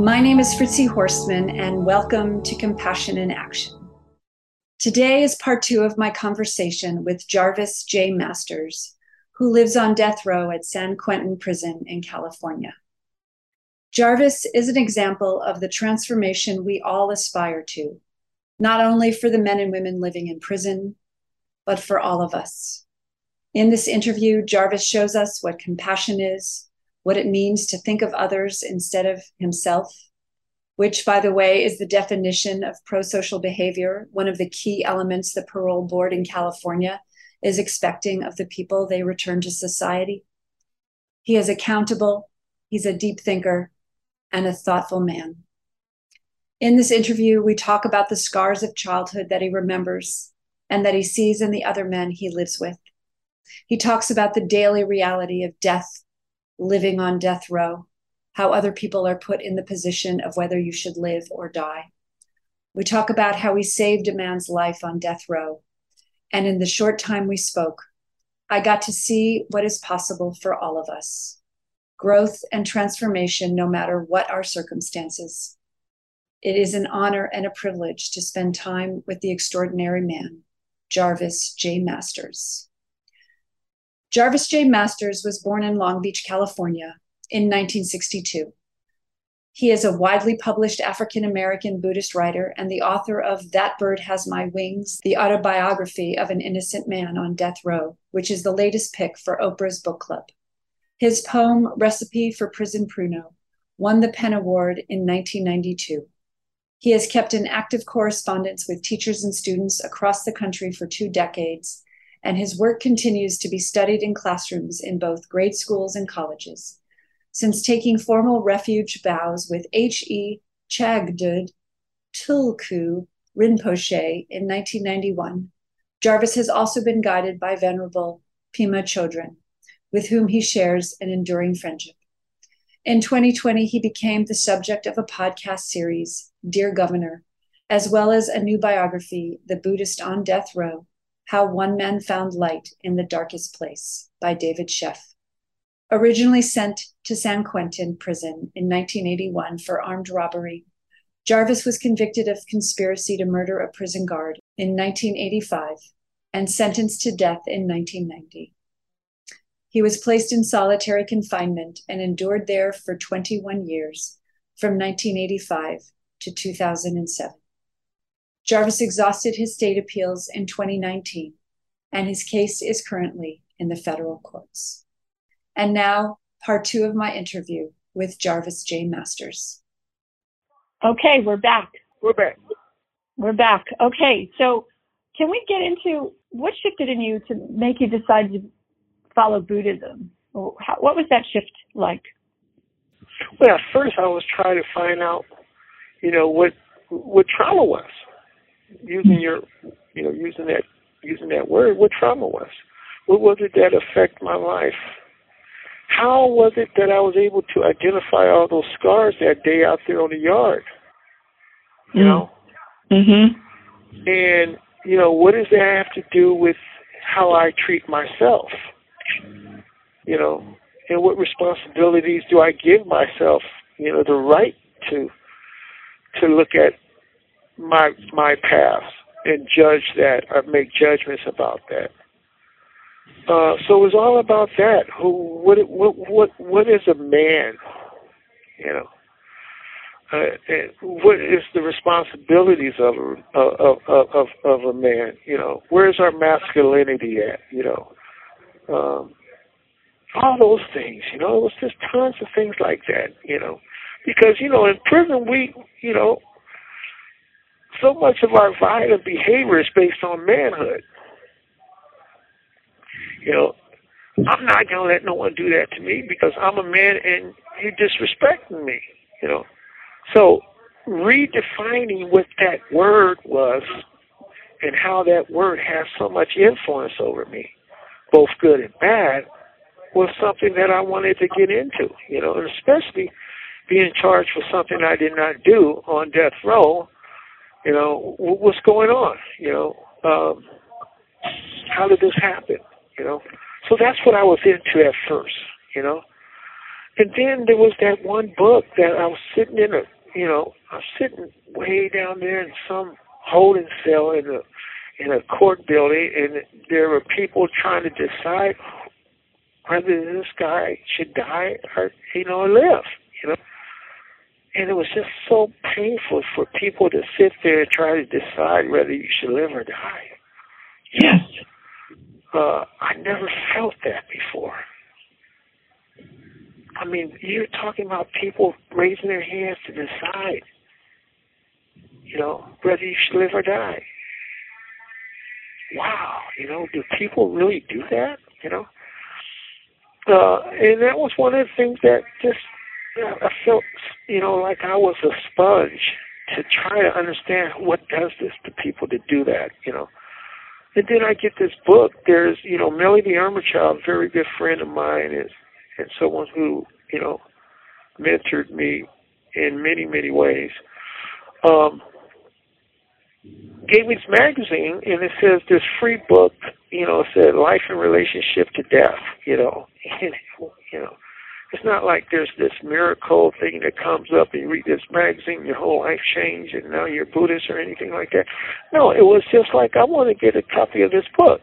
My name is Fritzi Horstman, and welcome to Compassion in Action. Today is part two of my conversation with Jarvis J. Masters, who lives on death row at San Quentin Prison in California. Jarvis is an example of the transformation we all aspire to, not only for the men and women living in prison, but for all of us. In this interview, Jarvis shows us what compassion is, what it means to think of others instead of himself, which, by the way, is the definition of pro social behavior, one of the key elements the parole board in California is expecting of the people they return to society. He is accountable, he's a deep thinker, and a thoughtful man. In this interview, we talk about the scars of childhood that he remembers and that he sees in the other men he lives with. He talks about the daily reality of death living on death row, how other people are put in the position of whether you should live or die. We talk about how we saved a man's life on death row. And in the short time we spoke, I got to see what is possible for all of us growth and transformation, no matter what our circumstances. It is an honor and a privilege to spend time with the extraordinary man, Jarvis J. Masters. Jarvis J. Masters was born in Long Beach, California in 1962. He is a widely published African American Buddhist writer and the author of That Bird Has My Wings, the autobiography of an innocent man on death row, which is the latest pick for Oprah's book club. His poem, Recipe for Prison Pruno, won the PEN Award in 1992. He has kept an active correspondence with teachers and students across the country for two decades and his work continues to be studied in classrooms in both grade schools and colleges. Since taking formal refuge vows with H.E. Chagdud Tulku Rinpoche in 1991, Jarvis has also been guided by Venerable Pema Chodron, with whom he shares an enduring friendship. In 2020, he became the subject of a podcast series, Dear Governor, as well as a new biography, The Buddhist on Death Row, how One Man Found Light in the Darkest Place by David Sheff. Originally sent to San Quentin prison in 1981 for armed robbery, Jarvis was convicted of conspiracy to murder a prison guard in 1985 and sentenced to death in 1990. He was placed in solitary confinement and endured there for 21 years, from 1985 to 2007. Jarvis exhausted his state appeals in 2019, and his case is currently in the federal courts. And now, part two of my interview with Jarvis J. Masters. Okay, we're back. We're back. We're back. Okay, so can we get into what shifted in you to make you decide to follow Buddhism? How, what was that shift like? Well, at first I was trying to find out, you know, what what trauma was using your, you know, using that using that word, what trauma was. What was it that affected my life? How was it that I was able to identify all those scars that day out there on the yard? You know? Mm-hmm. And, you know, what does that have to do with how I treat myself? You know, and what responsibilities do I give myself, you know, the right to to look at my my past and judge that or make judgments about that. Uh, so it was all about that. Who, what, what, what, what is a man? You know, uh, what is the responsibilities of of, of of of a man? You know, where's our masculinity at? You know, um, all those things. You know, it was just tons of things like that. You know, because you know in prison we you know so much of our violent behavior is based on manhood. You know, I'm not going to let no one do that to me because I'm a man and you're disrespecting me, you know. So redefining what that word was and how that word has so much influence over me, both good and bad, was something that I wanted to get into, you know, and especially being charged for something I did not do on death row you know, what's going on? You know, um, how did this happen? You know, so that's what I was into at first. You know, and then there was that one book that I was sitting in a, you know, I was sitting way down there in some holding cell in a in a court building, and there were people trying to decide whether this guy should die or you know live, you know. And it was just so painful for people to sit there and try to decide whether you should live or die. Yes. Uh, I never felt that before. I mean, you're talking about people raising their hands to decide, you know, whether you should live or die. Wow, you know, do people really do that? You know, uh, and that was one of the things that just I felt, you know, like I was a sponge to try to understand what does this to people to do that, you know. And then I get this book. There's, you know, Melody Ermachild, a very good friend of mine, is and someone who, you know, mentored me in many, many ways. Um, gave me this magazine, and it says this free book. You know, it said "Life and Relationship to Death." You know, and, you know, it's not like there's this miracle thing that comes up and you read this magazine, your whole life changed, and now you're Buddhist or anything like that. No, it was just like I want to get a copy of this book.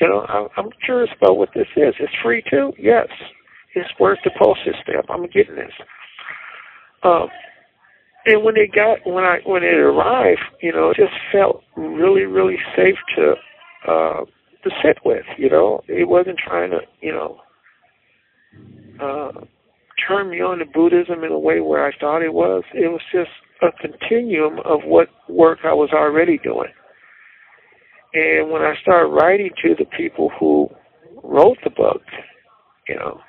You know, I, I'm curious about what this is. It's free too. Yes, it's worth the postage stamp. I'm getting this. Um, and when it got when I when it arrived, you know, it just felt really really safe to uh, to sit with. You know, it wasn't trying to you know uh, turn me on to Buddhism in a way where I thought it was. It was just a continuum of what work I was already doing. And when I started writing to the people who wrote the book, you know,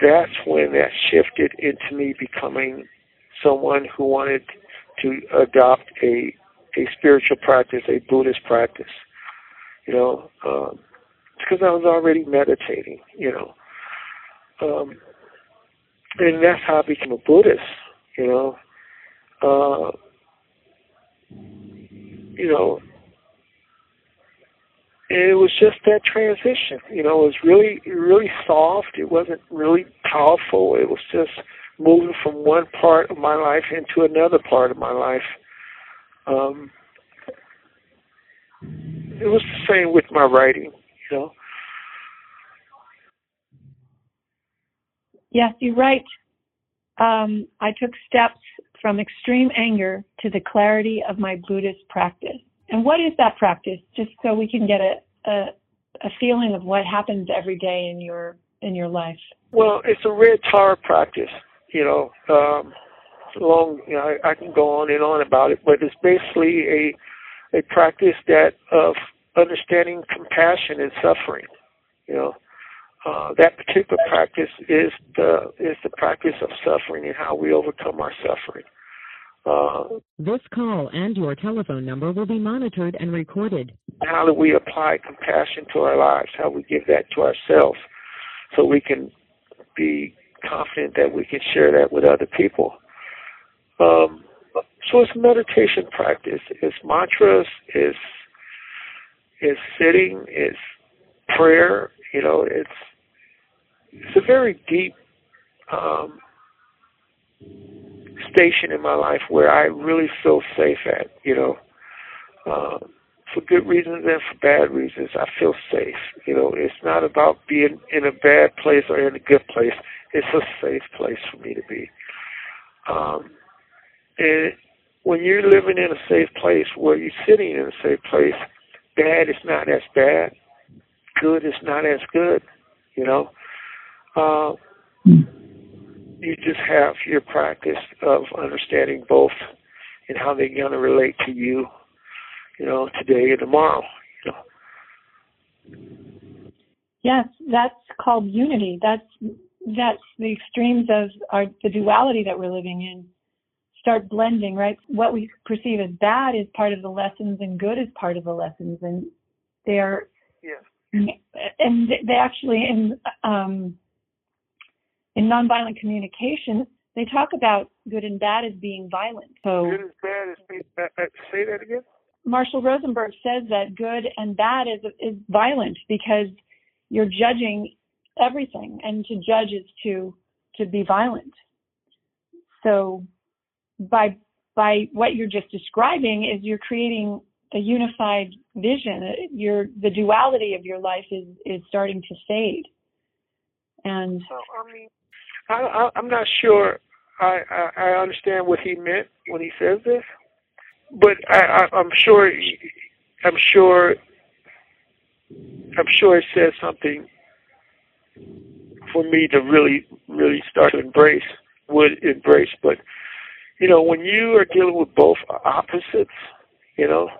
that's when that shifted into me becoming someone who wanted to adopt a a spiritual practice, a Buddhist practice. You know, um, because I was already meditating. You know, um, and that's how I became a Buddhist. You know, uh, you know, and it was just that transition. You know, it was really, really soft. It wasn't really powerful. It was just moving from one part of my life into another part of my life. Um, it was the same with my writing, you know. Yes, you write. Um, I took steps from extreme anger to the clarity of my Buddhist practice. And what is that practice? Just so we can get a, a, a feeling of what happens every day in your in your life. Well, it's a Red Tara practice you know, um, long, you know, I, I can go on and on about it, but it's basically a a practice that of understanding compassion and suffering. You know, uh, that particular practice is the is the practice of suffering and how we overcome our suffering. Uh, this call and your telephone number will be monitored and recorded. How do we apply compassion to our lives? How we give that to ourselves so we can be confident that we can share that with other people. Um, so it's meditation practice. It's mantras. It's it's sitting. It's prayer. You know, it's it's a very deep um, station in my life where I really feel safe at. You know, um, for good reasons and for bad reasons, I feel safe. You know, it's not about being in a bad place or in a good place it's a safe place for me to be. Um, and when you're living in a safe place, where you're sitting in a safe place, bad is not as bad, good is not as good. You know, uh, you just have your practice of understanding both and how they're going to relate to you. You know, today and tomorrow. You know. Yes, that's called unity. That's that's the extremes of our the duality that we're living in start blending, right? What we perceive as bad is part of the lessons and good is part of the lessons and they're yeah. and they actually in um in nonviolent communication they talk about good and bad as being violent. So good and bad is being uh, uh, say that again. Marshall Rosenberg says that good and bad is is violent because you're judging everything and to judge is to to be violent. So by by what you're just describing is you're creating a unified vision. Your the duality of your life is is starting to fade. And so I mean, I, am not sure. I, I I understand what he meant when he says this, but I, I I'm sure. I'm sure. I'm sure it says something for me to really, really start to embrace. Would embrace, but you know, when you are dealing with both opposites, you know,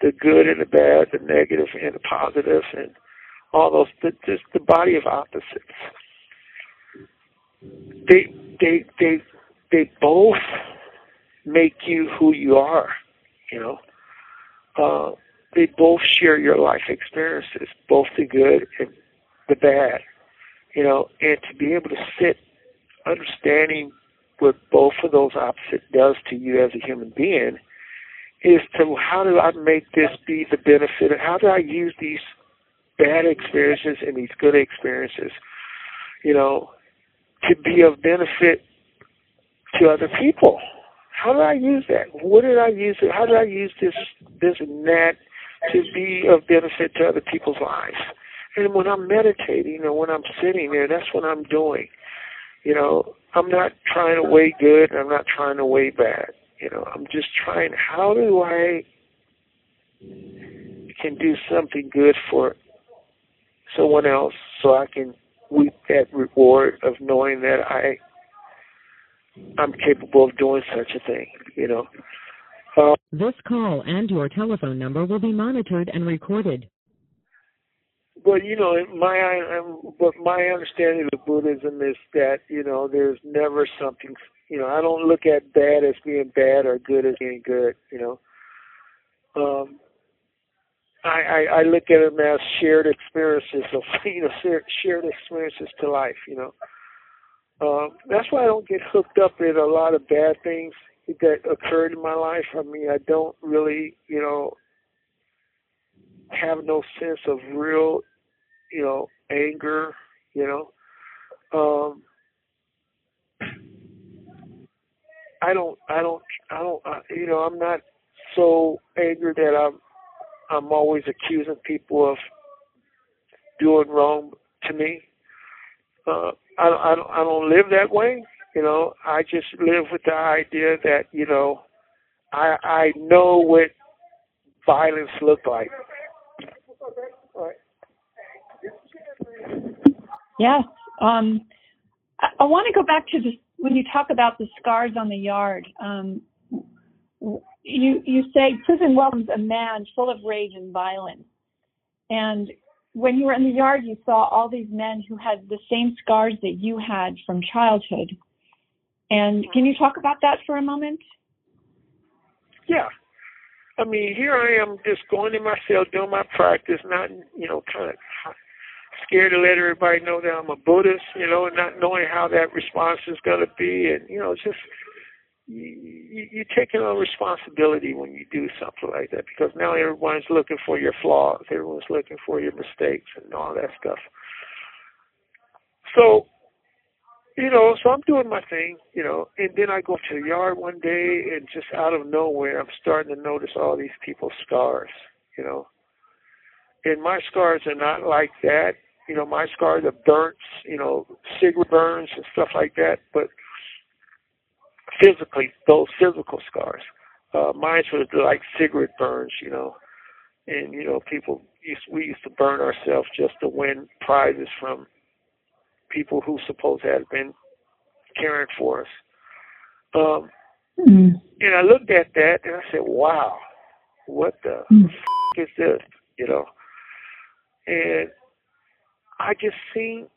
the good and the bad, the negative and the positive, and all those, the, just the body of opposites. They, they, they, they both make you who you are. You know, uh, they both share your life experiences, both the good and the bad. You know, and to be able to sit, understanding what both of those opposites does to you as a human being is to how do I make this be the benefit? and How do I use these bad experiences and these good experiences, you know, to be of benefit to other people? How do I use that? What did I use it? How did I use this, this and that to be of benefit to other people's lives? And when I'm meditating or when I'm sitting there, that's what I'm doing. You know, I'm not trying to weigh good. I'm not trying to weigh bad. You know, I'm just trying. How do I can do something good for someone else so I can that reward of knowing that I I'm capable of doing such a thing. You know. Uh, this call and your telephone number will be monitored and recorded. But you know, my but my understanding of Buddhism is that you know there's never something. You know, I don't look at bad as being bad or good as being good. You know, um, I, I I look at them as shared experiences of you know shared experiences to life. You know, um, that's why I don't get hooked up in a lot of bad things that occurred in my life. I mean, I don't really, you know, have no sense of real you know, anger, you know. Um, I don't, I don't, I don't, uh, you know, I'm not so angry that I'm, I'm always accusing people of doing wrong to me. Uh, I, I don't, I don't live that way. You know, I just live with the idea that you know, I, I know what violence looked like. Yes. Um, I, I want to go back to this when you talk about the scars on the yard. Um, you you say prison welcomes a man full of rage and violence, and when you were in the yard, you saw all these men who had the same scars that you had from childhood. And can you talk about that for a moment? Yeah. I mean, here I am just going in my cell, doing my practice, not, you know, kind of scared to let everybody know that I'm a Buddhist, you know, and not knowing how that response is going to be, and you know, just you, you taking on responsibility when you do something like that because now everyone's looking for your flaws, everyone's looking for your mistakes and all that stuff. So, you know, so I'm doing my thing, you know, and then I go to the yard one day and just out of nowhere I'm starting to notice all these people's scars, you know. And my scars are not like that you know, my scars are burnt, you know, cigarette burns and stuff like that, but physically, those physical scars. Uh, mine were like cigarette burns, you know, and, you know, people used, we used to burn ourselves just to win prizes from people who supposed had been caring for us. Um, mm. And I looked at that and I said, wow, what the mm. f- is this, you know? And I just seen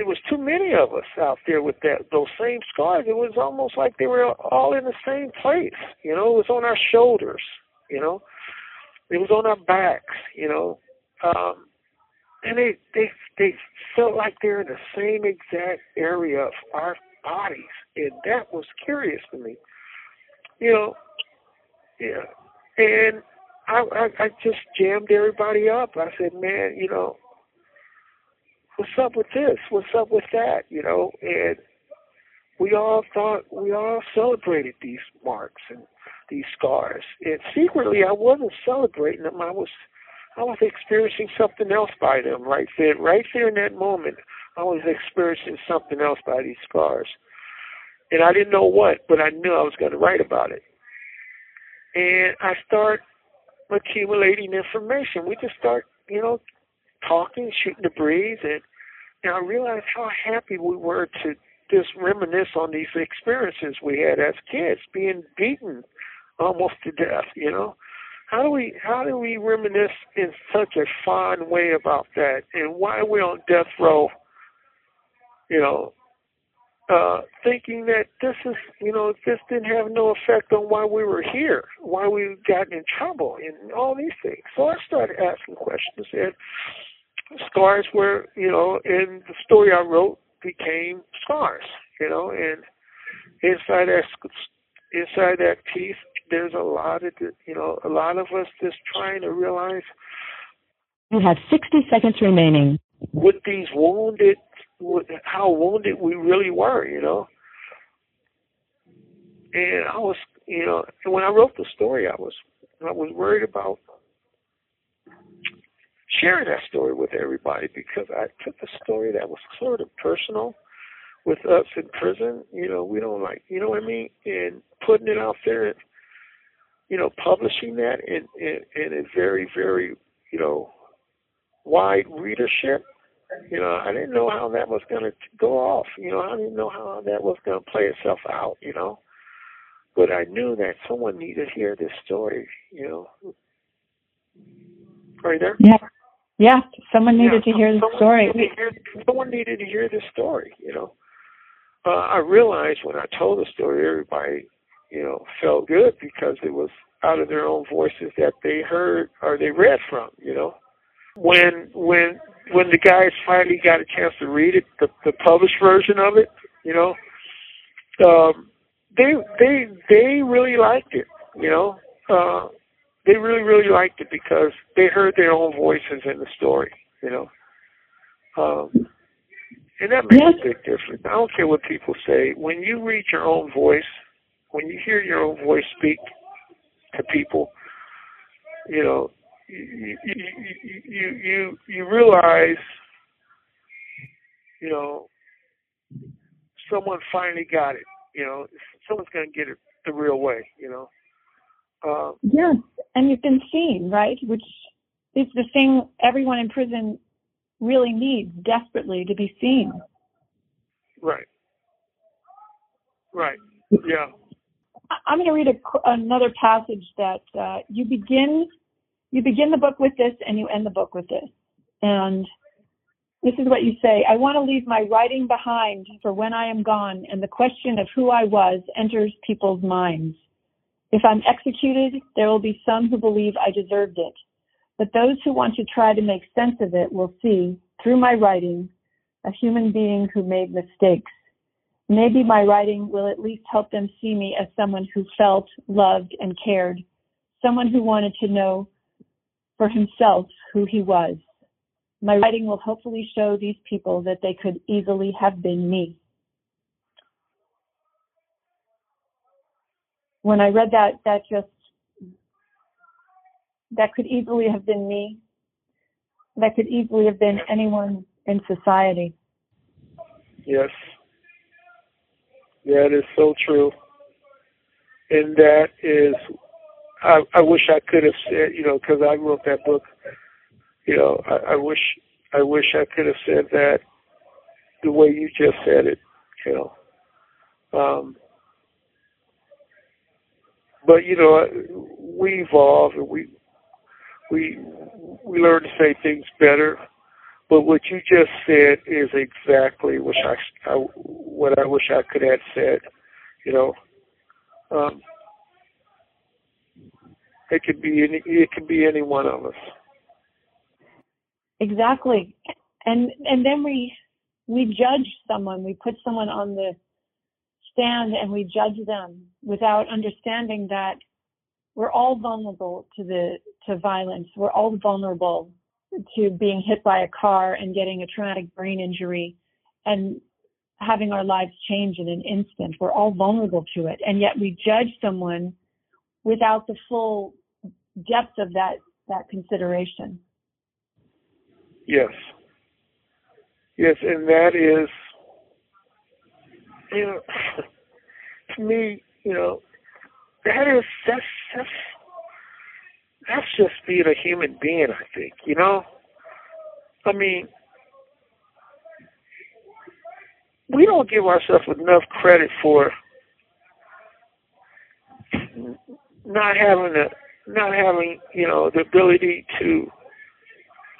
there was too many of us out there with that those same scars. It was almost like they were all in the same place. You know, it was on our shoulders. You know, it was on our backs. You know, um, and they they they felt like they're in the same exact area of our bodies, and that was curious to me. You know, yeah, and I I, I just jammed everybody up. I said, man, you know, what's up with this? What's up with that? You know, and we all thought we all celebrated these marks and these scars. And secretly, I wasn't celebrating them. I was, I was experiencing something else by them right there, right there in that moment. I was experiencing something else by these scars, and I didn't know what, but I knew I was going to write about it. And I start accumulating information. We just start, you know, talking, shooting the breeze, and and I realized how happy we were to just reminisce on these experiences we had as kids, being beaten almost to death. You know, how do we how do we reminisce in such a fond way about that, and why we're on death row? You know, uh, thinking that this is, you know, this didn't have no effect on why we were here, why we got in trouble, and all these things. So I started asking questions, and scars were, you know, in the story I wrote became scars, you know, and inside that inside that piece, there's a lot of, you know, a lot of us just trying to realize. You have 60 seconds remaining. With these wounded, with how wounded we really were, you know. And I was, you know, when I wrote the story, I was, I was worried about sharing that story with everybody because I took a story that was sort of personal with us in prison. You know, we don't like, you know what I mean? And putting it out there and, you know, publishing that in, in, in a very, very, you know, wide readership. You know, I didn't know how that was going to go off. You know, I didn't know how that was going to play itself out, you know. But I knew that someone needed to hear this story, you know. Are you there? Yeah. Yeah, someone needed yeah, to hear the story. Needed hear, someone needed to hear this story, you know. Uh, I realized when I told the story, everybody, you know, felt good because it was out of their own voices that they heard or they read from, you know. When when when the guys finally got a chance to read it, the, the published version of it, you know, um, they they they really liked it, you know. Uh, they really, really liked it because they heard their own voices in the story, you know. Um, and that makes yes. a big difference. I don't care what people say. When you read your own voice, when you hear your own voice speak to people, you know, you you you you, you realize, you know, someone finally got it. You know, someone's gonna get it the real way. You know. Uh, yes, and you've been seen, right? Which is the thing everyone in prison really needs desperately to be seen. Right. Right. Yeah. I'm going to read a, another passage that uh, you begin you begin the book with this and you end the book with this. And this is what you say. I want to leave my writing behind for when I am gone and the question of who I was enters people's minds. If I'm executed, there will be some who believe I deserved it. But those who want to try to make sense of it will see, through my writing, a human being who made mistakes. Maybe my writing will at least help them see me as someone who felt, loved, and cared, someone who wanted to know for himself who he was. My writing will hopefully show these people that they could easily have been me. When I read that, that just, that could easily have been me. That could easily have been anyone in society. Yes. That is so true. And that is, I, I wish I could have said, you know, because I wrote that book, you know, I, I wish, I wish I could have said that the way you just said it, you know. Um, but you know, we evolve and we we we learn to say things better. But what you just said is exactly what I, I what I wish I could have said. You know, um, it could be any it could be any one of us. Exactly, and and then we we judge someone. We put someone on the stand and we judge them without understanding that we're all vulnerable to the to violence. We're all vulnerable to being hit by a car and getting a traumatic brain injury. And having our lives change in an instant. We're all vulnerable to it. And yet we judge someone without the full depth of that, that consideration. Yes. Yes, and that is, you know, to me, you know, that is, that's, that's, that's just being a human being, I think, you know? I mean, we don't give ourselves enough credit for not having the not having you know the ability to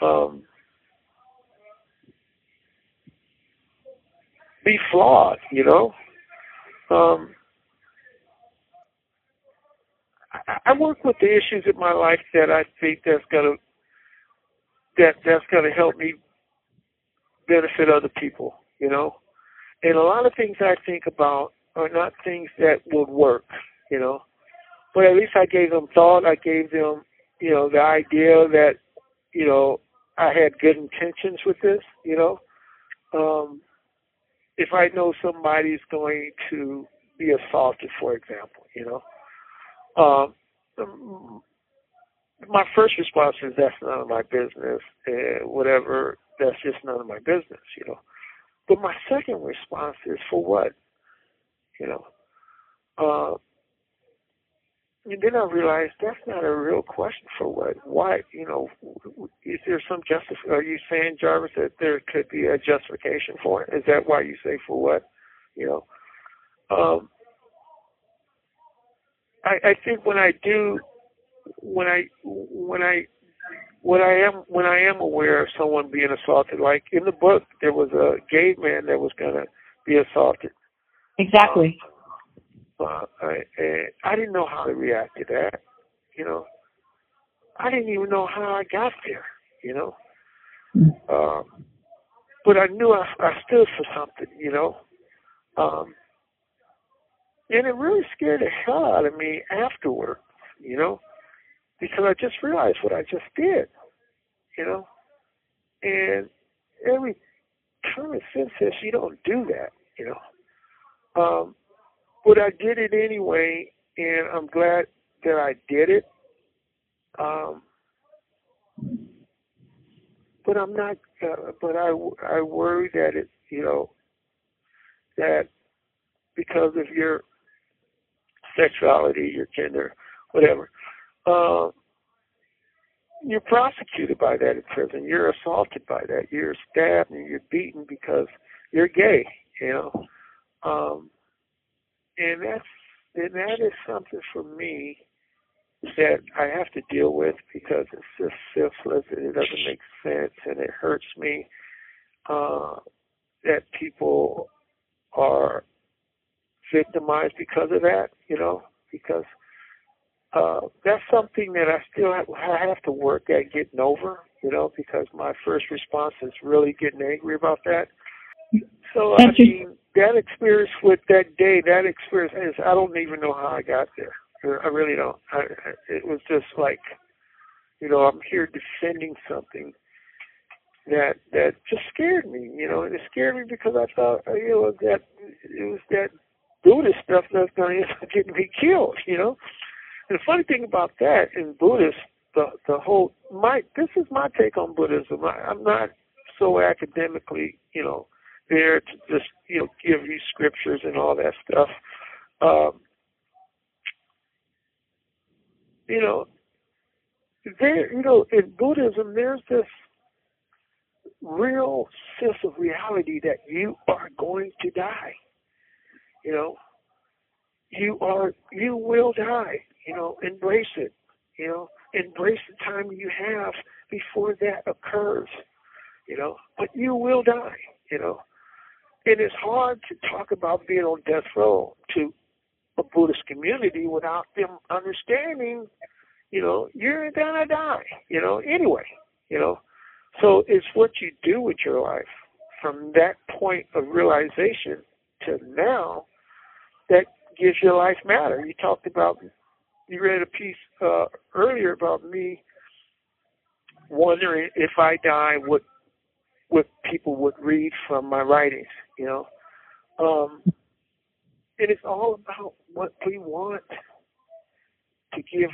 um, be flawed. You know, um, I, work with the issues in my life that I think that's gonna that that's gonna help me benefit other people. You know, and a lot of things I think about are not things that would work, you know. But at least I gave them thought. I gave them, you know, the idea that, you know, I had good intentions with this, you know. Um, if I know somebody's going to be assaulted, for example, you know, um, my first response is that's none of my business. Uh, whatever, that's just none of my business, you know. But my second response is for what? You know. Uh, and then I realized that's not a real question for what. Why? You know, is there some justice? Are you saying, Jarvis, that there could be a justification for it? Is that why you say for what? You know. Um, I, I think when I do, when I when I when I am when I am aware of someone being assaulted, like in the book, there was a gay man that was going to be assaulted. Exactly. Uh, uh, I, I didn't know how to react to that. You know, I didn't even know how I got there. You know, mm. um, but I knew I, I stood for something. You know, um, and it really scared the hell out of me afterward. You know because I just realized what I just did, you know. And every common sense says you don't do that, you know. Um, but I did it anyway, and I'm glad that I did it. Um, but I'm not. Uh, but I I worry that it, you know, that because of your sexuality, your gender, whatever, uh, you're prosecuted by that in prison. You're assaulted by that. You're stabbed and you're beaten because you're gay. You know, um, and that's and that is something for me that I have to deal with because it's just senseless and it doesn't make sense and it hurts me uh, that people are victimized because of that. You know, because uh, that's something that I still have, I have to work at getting over, you know, because my first response is really getting angry about that. So I mean, that experience with that day, that experience is I don't even know how I got there. I really don't. I, it was just like, you know, I'm here defending something that that just scared me, you know, and it scared me because I thought, you know, that it was that Buddhist stuff that's going to get me killed, you know. And the funny thing about that in Buddhist, the the whole my this is my take on Buddhism. I, I'm not so academically, you know, there to just you know give you scriptures and all that stuff. Um, you know, there you know in Buddhism there's this real sense of reality that you are going to die. You know, you are you will die you know, embrace it. You know, embrace the time you have before that occurs. You know, but you will die. You know, and it is hard to talk about being on death row to a Buddhist community without them understanding. You know, you're gonna die. You know, anyway. You know, so it's what you do with your life from that point of realization to now that gives your life matter. You talked about you read a piece uh, earlier about me wondering if I die, what what people would read from my writings. You know, Um, and it's all about what we want to give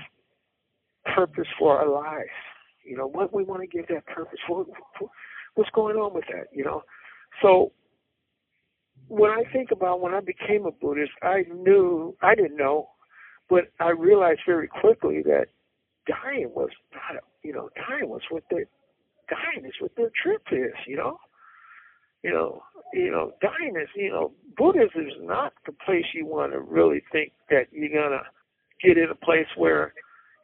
purpose for our lives. You know, what we want to give that purpose for. What's going on with that? You know, so when I think about when I became a Buddhist, I knew I didn't know, but I realized very quickly that dying was not, you know, dying was what their, dying is what their trip is. You know, you know, you know, dying is, you know, Buddhism is not the place you want to really think that you're gonna get in a place where,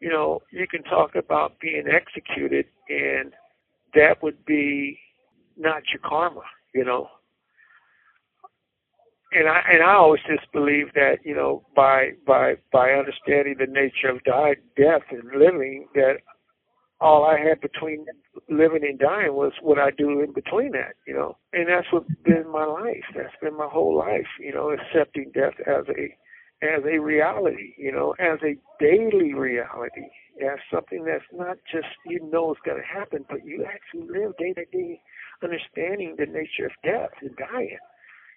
you know, you can talk about being executed and that would be not your karma, you know. And I and I always just believe that, you know, by by by understanding the nature of die, death and living that all I had between living and dying was what I do in between that, you know. And that's what been my life. That's been my whole life, you know, accepting death as a as a reality, you know, as a daily reality, as something that's not just you know it's going to happen, but you actually live day to day, understanding the nature of death and dying,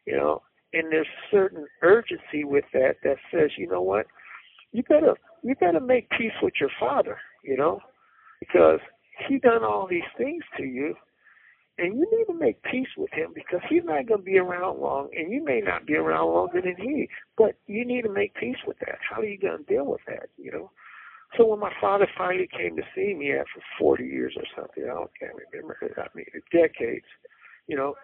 you know. And there's certain urgency with that that says, you know what, you better you better make peace with your father, you know? Because he done all these things to you and you need to make peace with him because he's not going to be around long and you may not be around longer than he but you need to make peace with that. How are you going to deal with that you know? So when my father finally came to see me after 40 years or something i don't can't remember i mean decades you know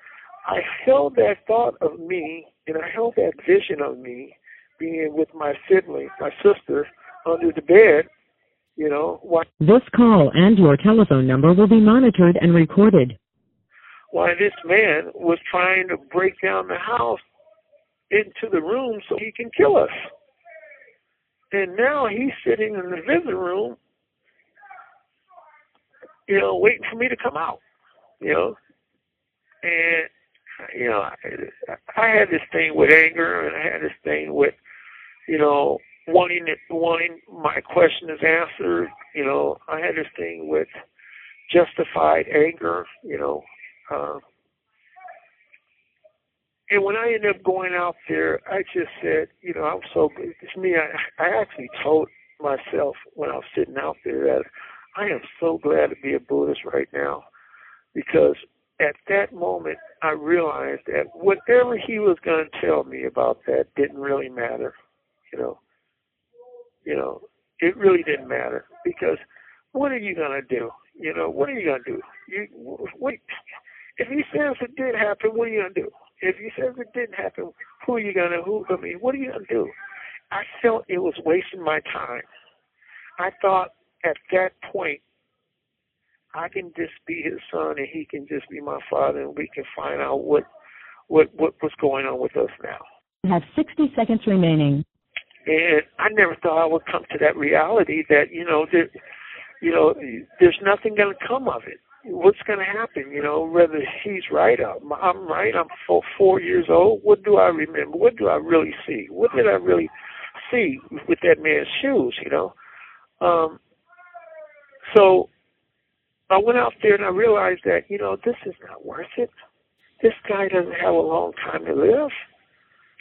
i held that thought of me and i held that vision of me being with my sibling my sister under the bed you know what? This call and your telephone number will be monitored and recorded. Why this man was trying to break down the house into the room so he can kill us. And now he's sitting in the visitor room, you know, waiting for me to come out, you know. And, you know, I, had this thing with anger and I had this thing with, you know, wanting it, wanting my question questions answered. You know, I had this thing with justified anger. You know, uh, and when I ended up going out there, I just said, you know, I'm so good. it's me. I, I actually told myself when I was sitting out there that I am so glad to be a Buddhist right now because at that moment I realized that whatever he was going to tell me about that didn't really matter. You know, you know, it really didn't matter because what are you gonna do? You know, what are you gonna do? You wait. If he says it did happen, what are you gonna do? If he says it didn't happen, who are you gonna who? I mean, what are you gonna do? I felt it was wasting my time. I thought at that point I can just be his son and he can just be my father and we can find out what what what what's going on with us now. You have 60 seconds remaining. And I never thought I would come to that reality that, you know, that, you know, there's nothing going to come of it. What's going to happen? You know, whether he's right, I'm, I'm right. I'm four, four years old. What do I remember? What do I really see? What did I really see with that man's shoes? You know, um, so I went out there and I realized that you know this is not worth it. This guy doesn't have a long time to live.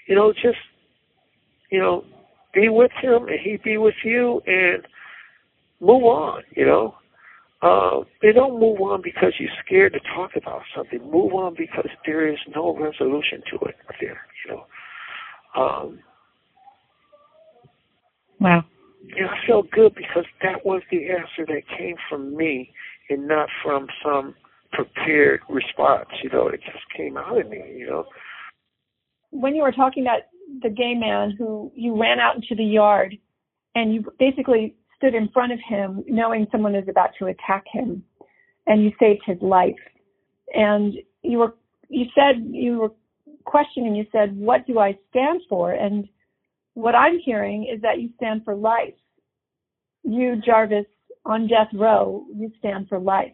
You know, just you know, be with him and he be with you and move on, you know. Uh, they don't move on because you're scared to talk about something. Move on because there is no resolution to it there, you know. Um, wow. Yeah, I felt good because that was the answer that came from me and not from some prepared response, you know, it just came out of me, you know. When you were talking about the gay man who you ran out into the yard and you basically stood in front of him knowing someone is about to attack him and you saved his life. And you were you said you were questioning you said what do i stand for? And what i'm hearing is that you stand for life. You jarvis on death row you stand for life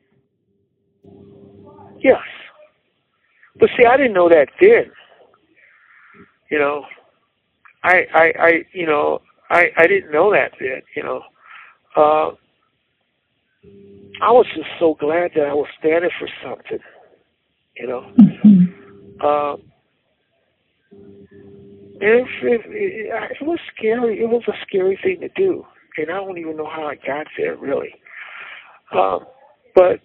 yes but see i didn't know that then you know I, I, I, you know, I, I didn't know that then, you know. Uh, I was just so glad that I was standing for something, you know. Uh, it, it, it, it was scary. It was a scary thing to do, and I don't even know how I got there really. Um, but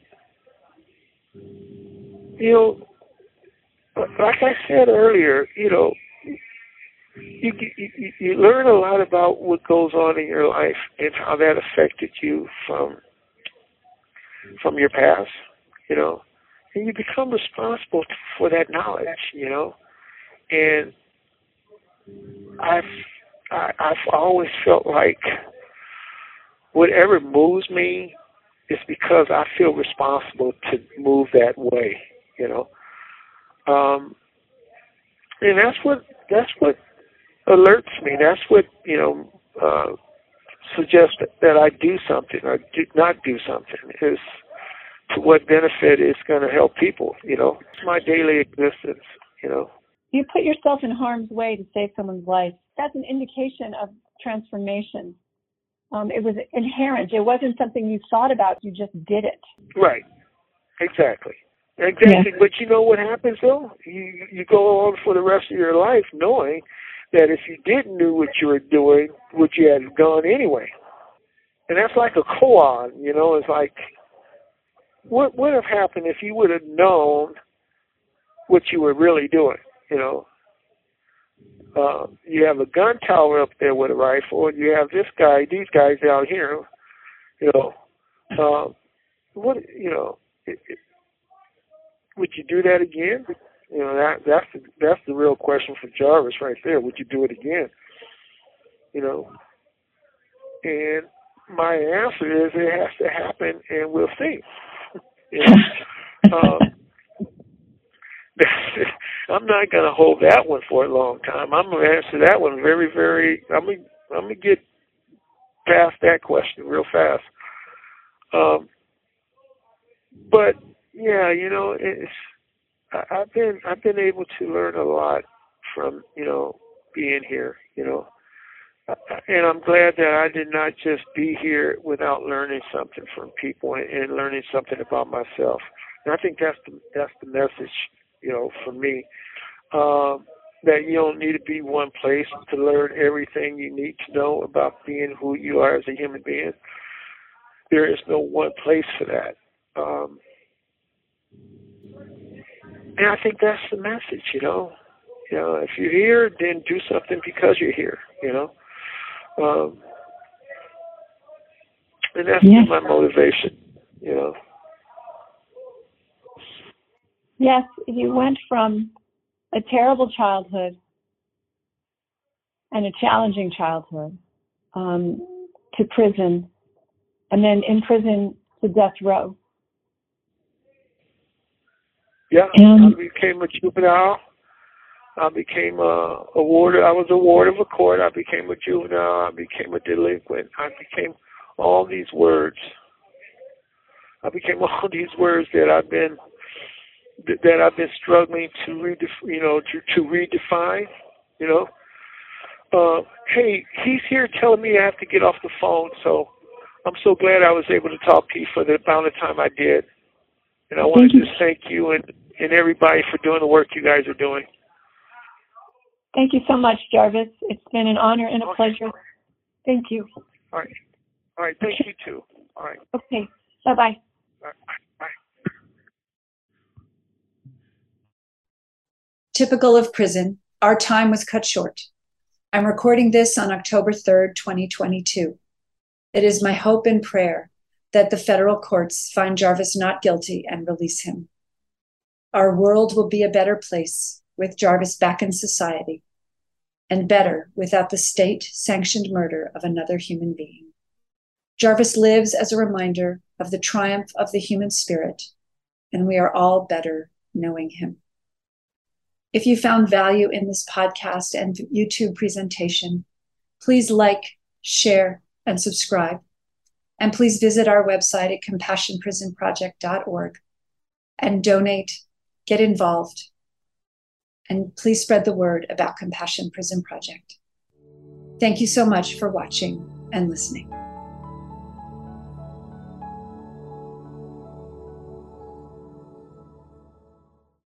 you know, like I said earlier, you know, you, you you learn a lot about what goes on in your life and how that affected you from from your past, you know, and you become responsible for that knowledge, you know, and I've I, I've always felt like whatever moves me is because I feel responsible to move that way, you know. Um, and that's what that's what alerts me. That's what you know uh, suggests that I do something or do not do something is to what benefit is going to help people. You know, it's my daily existence. You know, you put yourself in harm's way to save someone's life. That's an indication of transformation. Um, it was inherent. It wasn't something you thought about. You just did it. Right. Exactly. Exactly. Yeah. But you know what happens though? You you go on for the rest of your life knowing that if you didn't know what you were doing, what you had done anyway. And that's like a koan, you know, it's like what would have happened if you would have known what you were really doing, you know? Uh, you have a gun tower up there with a rifle, and you have this guy, these guys out here, you know. Um, what you know? It, it, would you do that again? You know that that's the that's the real question for Jarvis right there. Would you do it again? You know, and my answer is it has to happen, and we'll see. you know? um, I'm not going to hold that one for a long time. I'm going to answer that one very, very. I'm going. I'm to get past that question real fast. Um, but yeah, you know, it's I, I've been I've been able to learn a lot from you know being here. You know, and I'm glad that I did not just be here without learning something from people and, and learning something about myself. And I think that's the that's the message, you know, for me. Um, that you don't need to be one place to learn everything you need to know about being who you are as a human being. There is no one place for that. Um, and I think that's the message, you know. You know, if you're here, then do something because you're here, you know. Um, and that's yeah. my motivation, you know. Yes, you went from a terrible childhood and a challenging childhood um, to prison, and then in prison to death row. Yeah, and, I became a juvenile. I became a, a ward. I was a ward of a court. I became a juvenile. I became a delinquent. I became all these words. I became all these words that I've been that I've been struggling to redef- you know to, to redefine. You know, uh, hey, he's here telling me I have to get off the phone, so I'm so glad I was able to talk to you for the amount of time I did. And I want to just thank you and, and everybody for doing the work you guys are doing. Thank you so much, Jarvis. It's been an honor and a okay. pleasure. Thank you. All right. All right. Thank you too. All right. Okay. Bye-bye. Bye. Typical of prison, our time was cut short. I'm recording this on October 3rd, 2022. It is my hope and prayer that the federal courts find Jarvis not guilty and release him. Our world will be a better place with Jarvis back in society, and better without the state sanctioned murder of another human being. Jarvis lives as a reminder of the triumph of the human spirit, and we are all better knowing him. If you found value in this podcast and YouTube presentation, please like, share, and subscribe. And please visit our website at compassionprisonproject.org and donate, get involved, and please spread the word about Compassion Prison Project. Thank you so much for watching and listening.